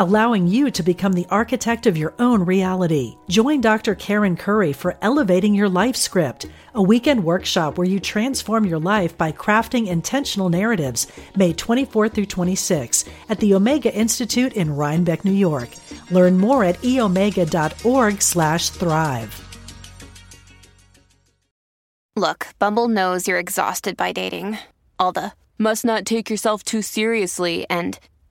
allowing you to become the architect of your own reality. Join Dr. Karen Curry for Elevating Your Life Script, a weekend workshop where you transform your life by crafting intentional narratives, May 24 through 26 at the Omega Institute in Rhinebeck, New York. Learn more at eomega.org/thrive. Look, Bumble knows you're exhausted by dating. All the must not take yourself too seriously and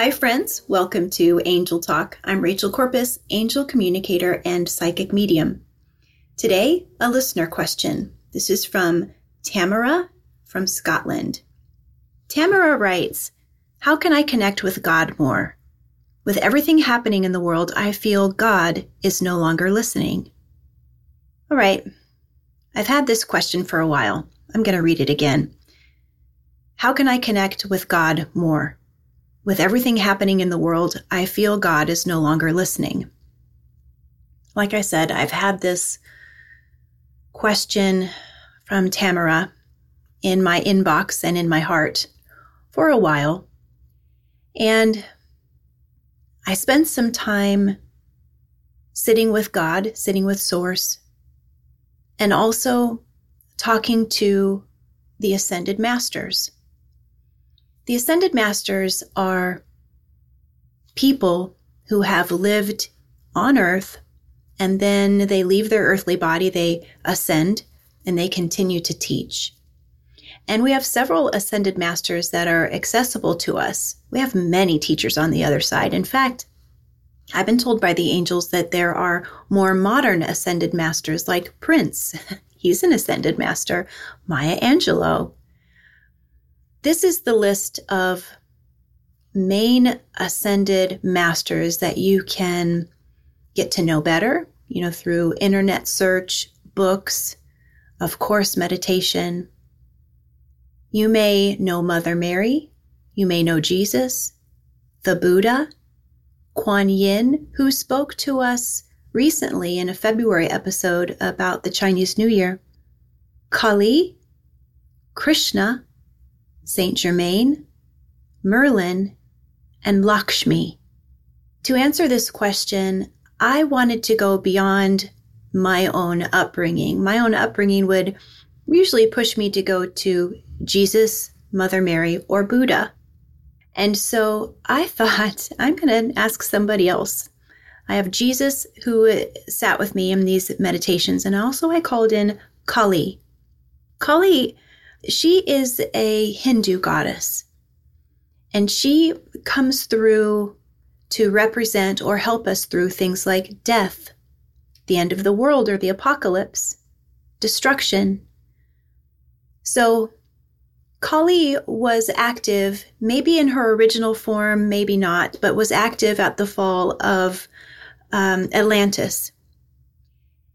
Hi, friends. Welcome to Angel Talk. I'm Rachel Corpus, angel communicator and psychic medium. Today, a listener question. This is from Tamara from Scotland. Tamara writes, How can I connect with God more? With everything happening in the world, I feel God is no longer listening. All right. I've had this question for a while. I'm going to read it again. How can I connect with God more? With everything happening in the world, I feel God is no longer listening. Like I said, I've had this question from Tamara in my inbox and in my heart for a while. And I spent some time sitting with God, sitting with Source, and also talking to the Ascended Masters. The Ascended Masters are people who have lived on earth and then they leave their earthly body, they ascend, and they continue to teach. And we have several ascended masters that are accessible to us. We have many teachers on the other side. In fact, I've been told by the angels that there are more modern ascended masters like Prince. He's an ascended master. Maya Angelou. This is the list of main ascended masters that you can get to know better, you know, through internet search, books, of course, meditation. You may know Mother Mary. You may know Jesus, the Buddha, Kuan Yin, who spoke to us recently in a February episode about the Chinese New Year, Kali, Krishna, Saint Germain, Merlin, and Lakshmi. To answer this question, I wanted to go beyond my own upbringing. My own upbringing would usually push me to go to Jesus, Mother Mary, or Buddha. And so I thought, I'm going to ask somebody else. I have Jesus who sat with me in these meditations, and also I called in Kali. Kali, she is a Hindu goddess, and she comes through to represent or help us through things like death, the end of the world or the apocalypse, destruction. So Kali was active, maybe in her original form, maybe not, but was active at the fall of um, Atlantis.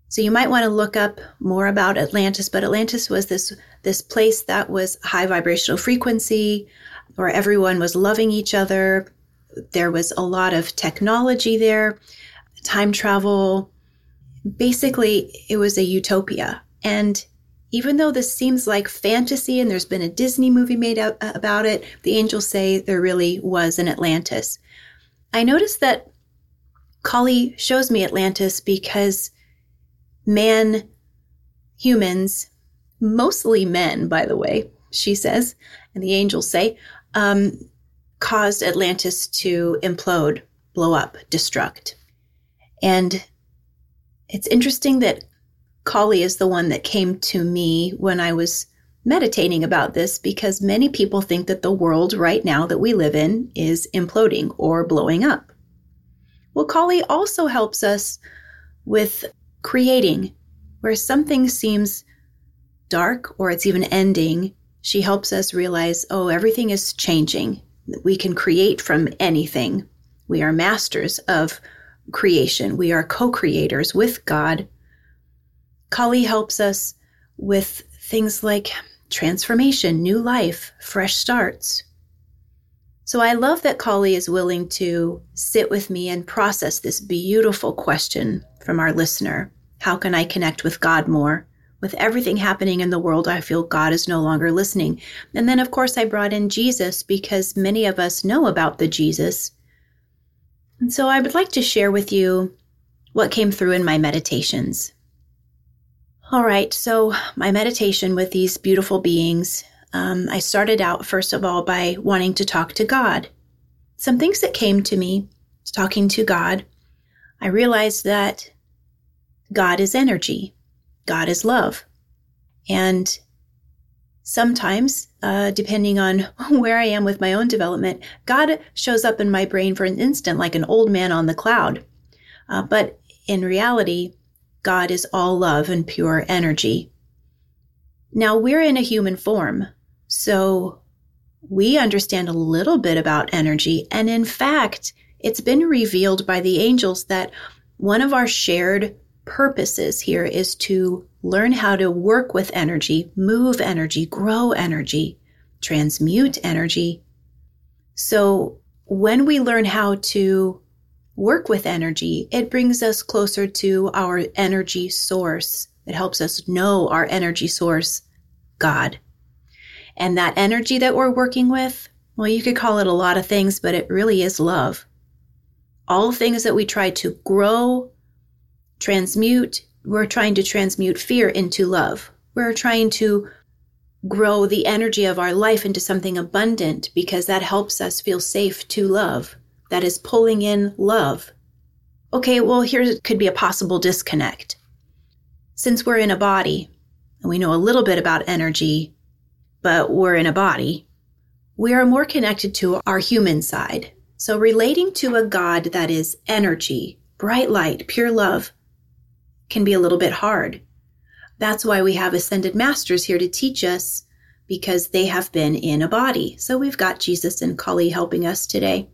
So you might want to look up more about Atlantis, but Atlantis was this this place that was high vibrational frequency, where everyone was loving each other. There was a lot of technology there, time travel. Basically, it was a utopia. And even though this seems like fantasy and there's been a Disney movie made out uh, about it, the angels say there really was an Atlantis. I noticed that Kali shows me Atlantis because man, humans, mostly men, by the way, she says, and the angels say, um, caused Atlantis to implode, blow up, destruct. And it's interesting that Kali is the one that came to me when I was meditating about this because many people think that the world right now that we live in is imploding or blowing up. Well, Kali also helps us with creating where something seems dark or it's even ending. She helps us realize, oh, everything is changing. We can create from anything. We are masters of creation. We are co creators with God. Kali helps us with things like transformation, new life, fresh starts. So I love that Kali is willing to sit with me and process this beautiful question from our listener How can I connect with God more? With everything happening in the world, I feel God is no longer listening. And then, of course, I brought in Jesus because many of us know about the Jesus. And so I would like to share with you what came through in my meditations. All right, so my meditation with these beautiful beings, um, I started out first of all by wanting to talk to God. Some things that came to me talking to God, I realized that God is energy, God is love. And sometimes, uh, depending on where I am with my own development, God shows up in my brain for an instant like an old man on the cloud. Uh, but in reality, God is all love and pure energy. Now we're in a human form, so we understand a little bit about energy. And in fact, it's been revealed by the angels that one of our shared purposes here is to learn how to work with energy, move energy, grow energy, transmute energy. So when we learn how to work with energy, it brings us closer to our energy source. It helps us know our energy source, God. And that energy that we're working with, well, you could call it a lot of things, but it really is love. All things that we try to grow, transmute, we're trying to transmute fear into love. We're trying to grow the energy of our life into something abundant because that helps us feel safe to love that is pulling in love. Okay, well, here could be a possible disconnect. Since we're in a body, and we know a little bit about energy, but we're in a body, we are more connected to our human side. So relating to a God that is energy, bright light, pure love, can be a little bit hard. That's why we have ascended masters here to teach us because they have been in a body. So we've got Jesus and Kali helping us today.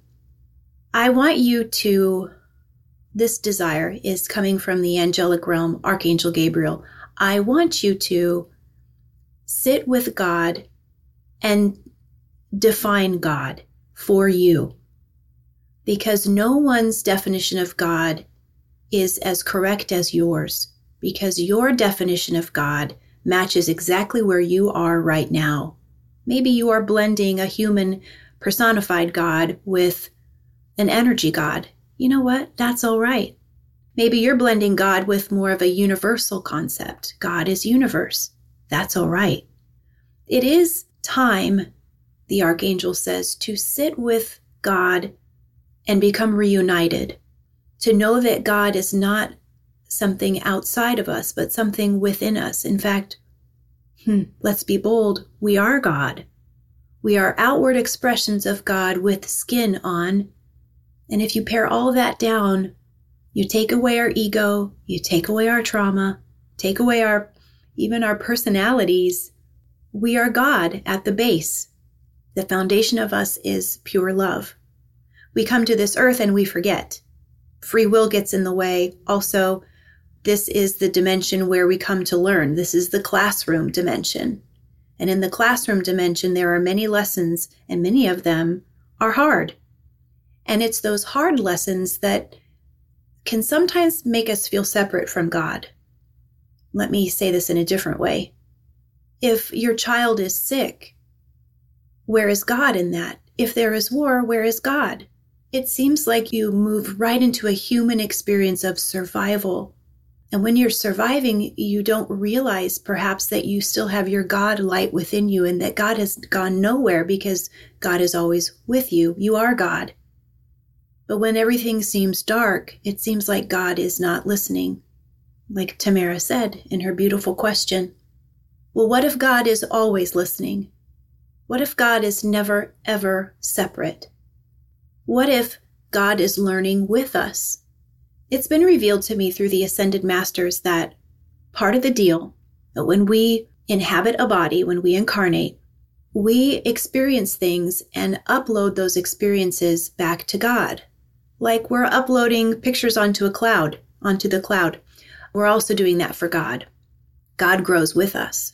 I want you to, this desire is coming from the angelic realm, Archangel Gabriel. I want you to sit with God and define God for you. Because no one's definition of God is as correct as yours, because your definition of God matches exactly where you are right now. Maybe you are blending a human personified God with an energy God. You know what? That's all right. Maybe you're blending God with more of a universal concept. God is universe. That's all right. It is time, the archangel says, to sit with God and become reunited, to know that God is not something outside of us, but something within us. In fact, hmm, let's be bold, we are God. We are outward expressions of God with skin on and if you pare all that down, you take away our ego, you take away our trauma, take away our even our personalities. We are God at the base. The foundation of us is pure love. We come to this earth and we forget. Free will gets in the way. Also, this is the dimension where we come to learn. This is the classroom dimension. And in the classroom dimension, there are many lessons, and many of them are hard. And it's those hard lessons that can sometimes make us feel separate from God. Let me say this in a different way. If your child is sick, where is God in that? If there is war, where is God? It seems like you move right into a human experience of survival. And when you're surviving, you don't realize perhaps that you still have your God light within you and that God has gone nowhere because God is always with you. You are God. But when everything seems dark, it seems like God is not listening, like Tamara said in her beautiful question. Well, what if God is always listening? What if God is never, ever separate? What if God is learning with us? It's been revealed to me through the ascended masters that part of the deal, that when we inhabit a body, when we incarnate, we experience things and upload those experiences back to God. Like we're uploading pictures onto a cloud, onto the cloud. We're also doing that for God. God grows with us.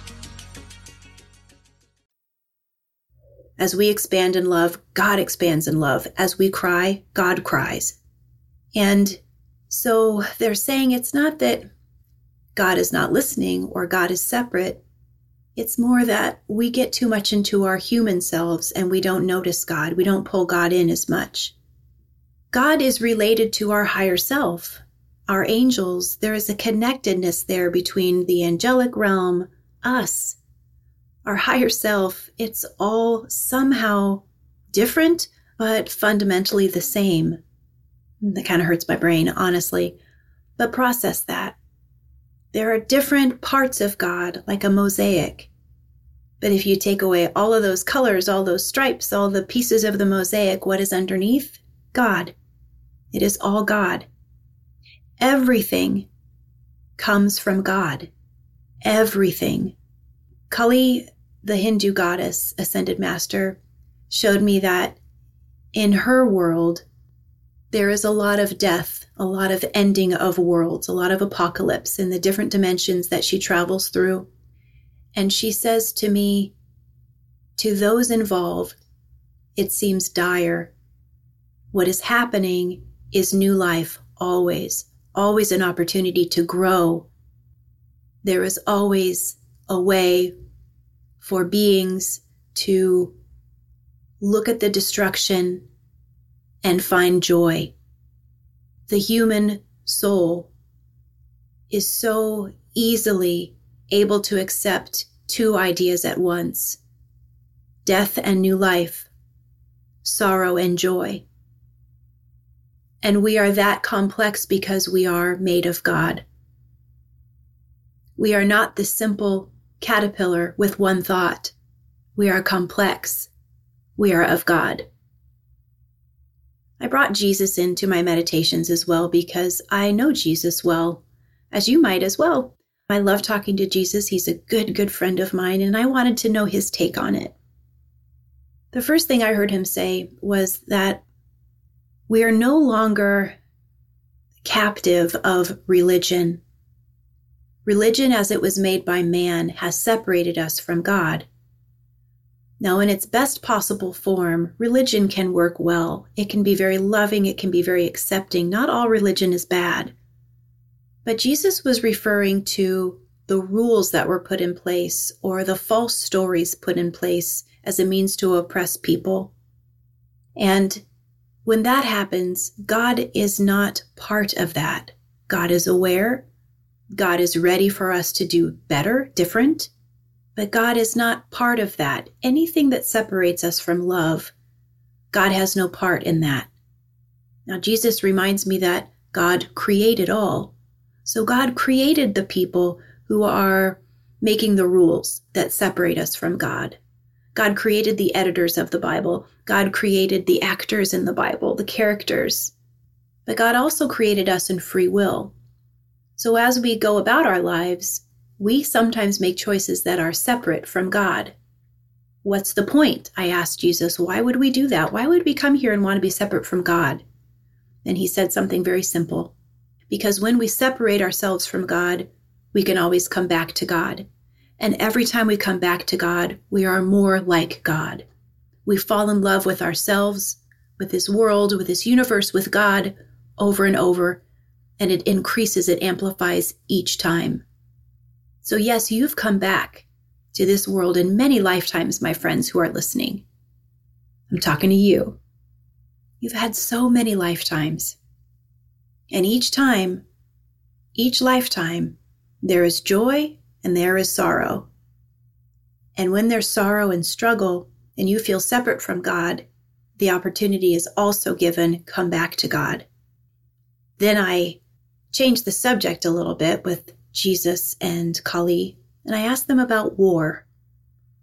As we expand in love, God expands in love. As we cry, God cries. And so they're saying it's not that God is not listening or God is separate. It's more that we get too much into our human selves and we don't notice God. We don't pull God in as much. God is related to our higher self, our angels. There is a connectedness there between the angelic realm, us, our higher self, it's all somehow different, but fundamentally the same. That kind of hurts my brain, honestly. But process that. There are different parts of God, like a mosaic. But if you take away all of those colors, all those stripes, all the pieces of the mosaic, what is underneath? God. It is all God. Everything comes from God. Everything. Kali, the Hindu goddess, ascended master, showed me that in her world, there is a lot of death, a lot of ending of worlds, a lot of apocalypse in the different dimensions that she travels through. And she says to me, to those involved, it seems dire. What is happening is new life, always, always an opportunity to grow. There is always a way for beings to look at the destruction and find joy. The human soul is so easily able to accept two ideas at once death and new life, sorrow and joy. And we are that complex because we are made of God. We are not the simple caterpillar with one thought. We are complex. We are of God. I brought Jesus into my meditations as well because I know Jesus well, as you might as well. I love talking to Jesus. He's a good, good friend of mine, and I wanted to know his take on it. The first thing I heard him say was that we are no longer captive of religion Religion, as it was made by man, has separated us from God. Now, in its best possible form, religion can work well. It can be very loving, it can be very accepting. Not all religion is bad. But Jesus was referring to the rules that were put in place or the false stories put in place as a means to oppress people. And when that happens, God is not part of that. God is aware. God is ready for us to do better, different, but God is not part of that. Anything that separates us from love, God has no part in that. Now, Jesus reminds me that God created all. So, God created the people who are making the rules that separate us from God. God created the editors of the Bible. God created the actors in the Bible, the characters. But God also created us in free will. So as we go about our lives, we sometimes make choices that are separate from God. What's the point? I asked Jesus, why would we do that? Why would we come here and want to be separate from God? And he said something very simple. Because when we separate ourselves from God, we can always come back to God. And every time we come back to God, we are more like God. We fall in love with ourselves, with this world, with this universe, with God over and over and it increases, it amplifies each time. So, yes, you've come back to this world in many lifetimes, my friends who are listening. I'm talking to you. You've had so many lifetimes. And each time, each lifetime, there is joy and there is sorrow. And when there's sorrow and struggle, and you feel separate from God, the opportunity is also given come back to God. Then I changed the subject a little bit with Jesus and Kali, and I asked them about war.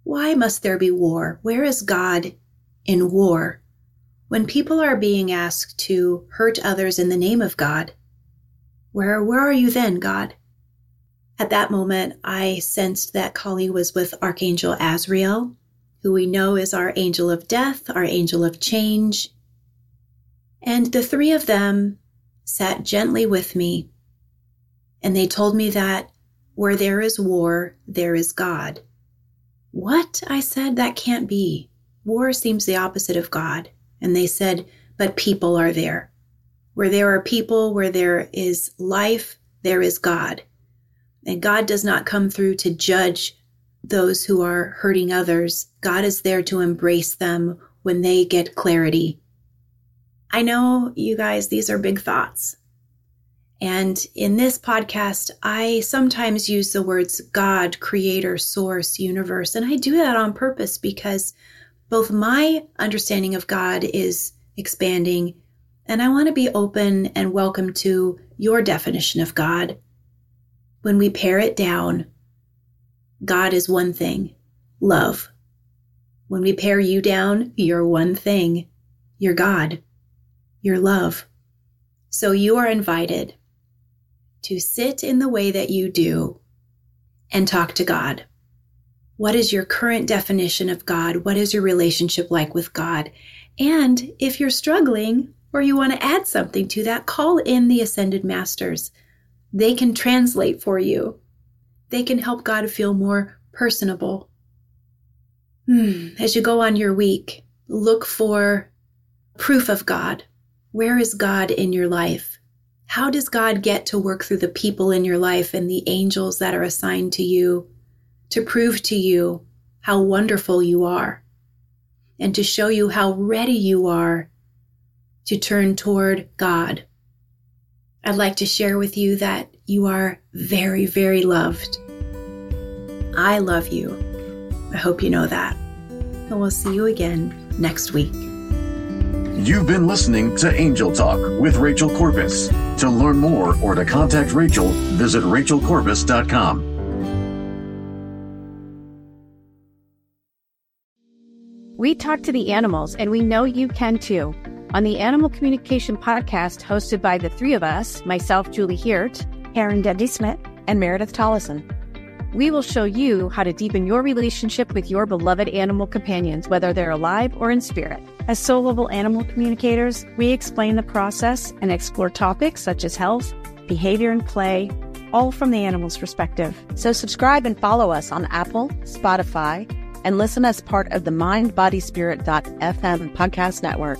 Why must there be war? Where is God in war? When people are being asked to hurt others in the name of God, where, where are you then, God? At that moment, I sensed that Kali was with Archangel Azrael, who we know is our angel of death, our angel of change. And the three of them sat gently with me and they told me that where there is war, there is God. What? I said, that can't be. War seems the opposite of God. And they said, but people are there. Where there are people, where there is life, there is God. And God does not come through to judge those who are hurting others. God is there to embrace them when they get clarity. I know, you guys, these are big thoughts. And in this podcast, I sometimes use the words God, creator, source, universe. And I do that on purpose because both my understanding of God is expanding, and I want to be open and welcome to your definition of God. When we pare it down, God is one thing love. When we pare you down, you're one thing you're God, you're love. So you are invited to sit in the way that you do and talk to God. What is your current definition of God? What is your relationship like with God? And if you're struggling or you want to add something to that, call in the Ascended Masters. They can translate for you. They can help God feel more personable. Hmm. As you go on your week, look for proof of God. Where is God in your life? How does God get to work through the people in your life and the angels that are assigned to you to prove to you how wonderful you are and to show you how ready you are to turn toward God? I'd like to share with you that you are very, very loved. I love you. I hope you know that. And we'll see you again next week. You've been listening to Angel Talk with Rachel Corpus. To learn more or to contact Rachel, visit rachelcorpus.com. We talk to the animals, and we know you can too. On the Animal Communication Podcast, hosted by the three of us myself, Julie Hiert, Aaron Dudley Smith, and Meredith Tollison. We will show you how to deepen your relationship with your beloved animal companions, whether they're alive or in spirit. As soul level animal communicators, we explain the process and explore topics such as health, behavior, and play, all from the animal's perspective. So subscribe and follow us on Apple, Spotify, and listen as part of the mindbodyspirit.fm podcast network.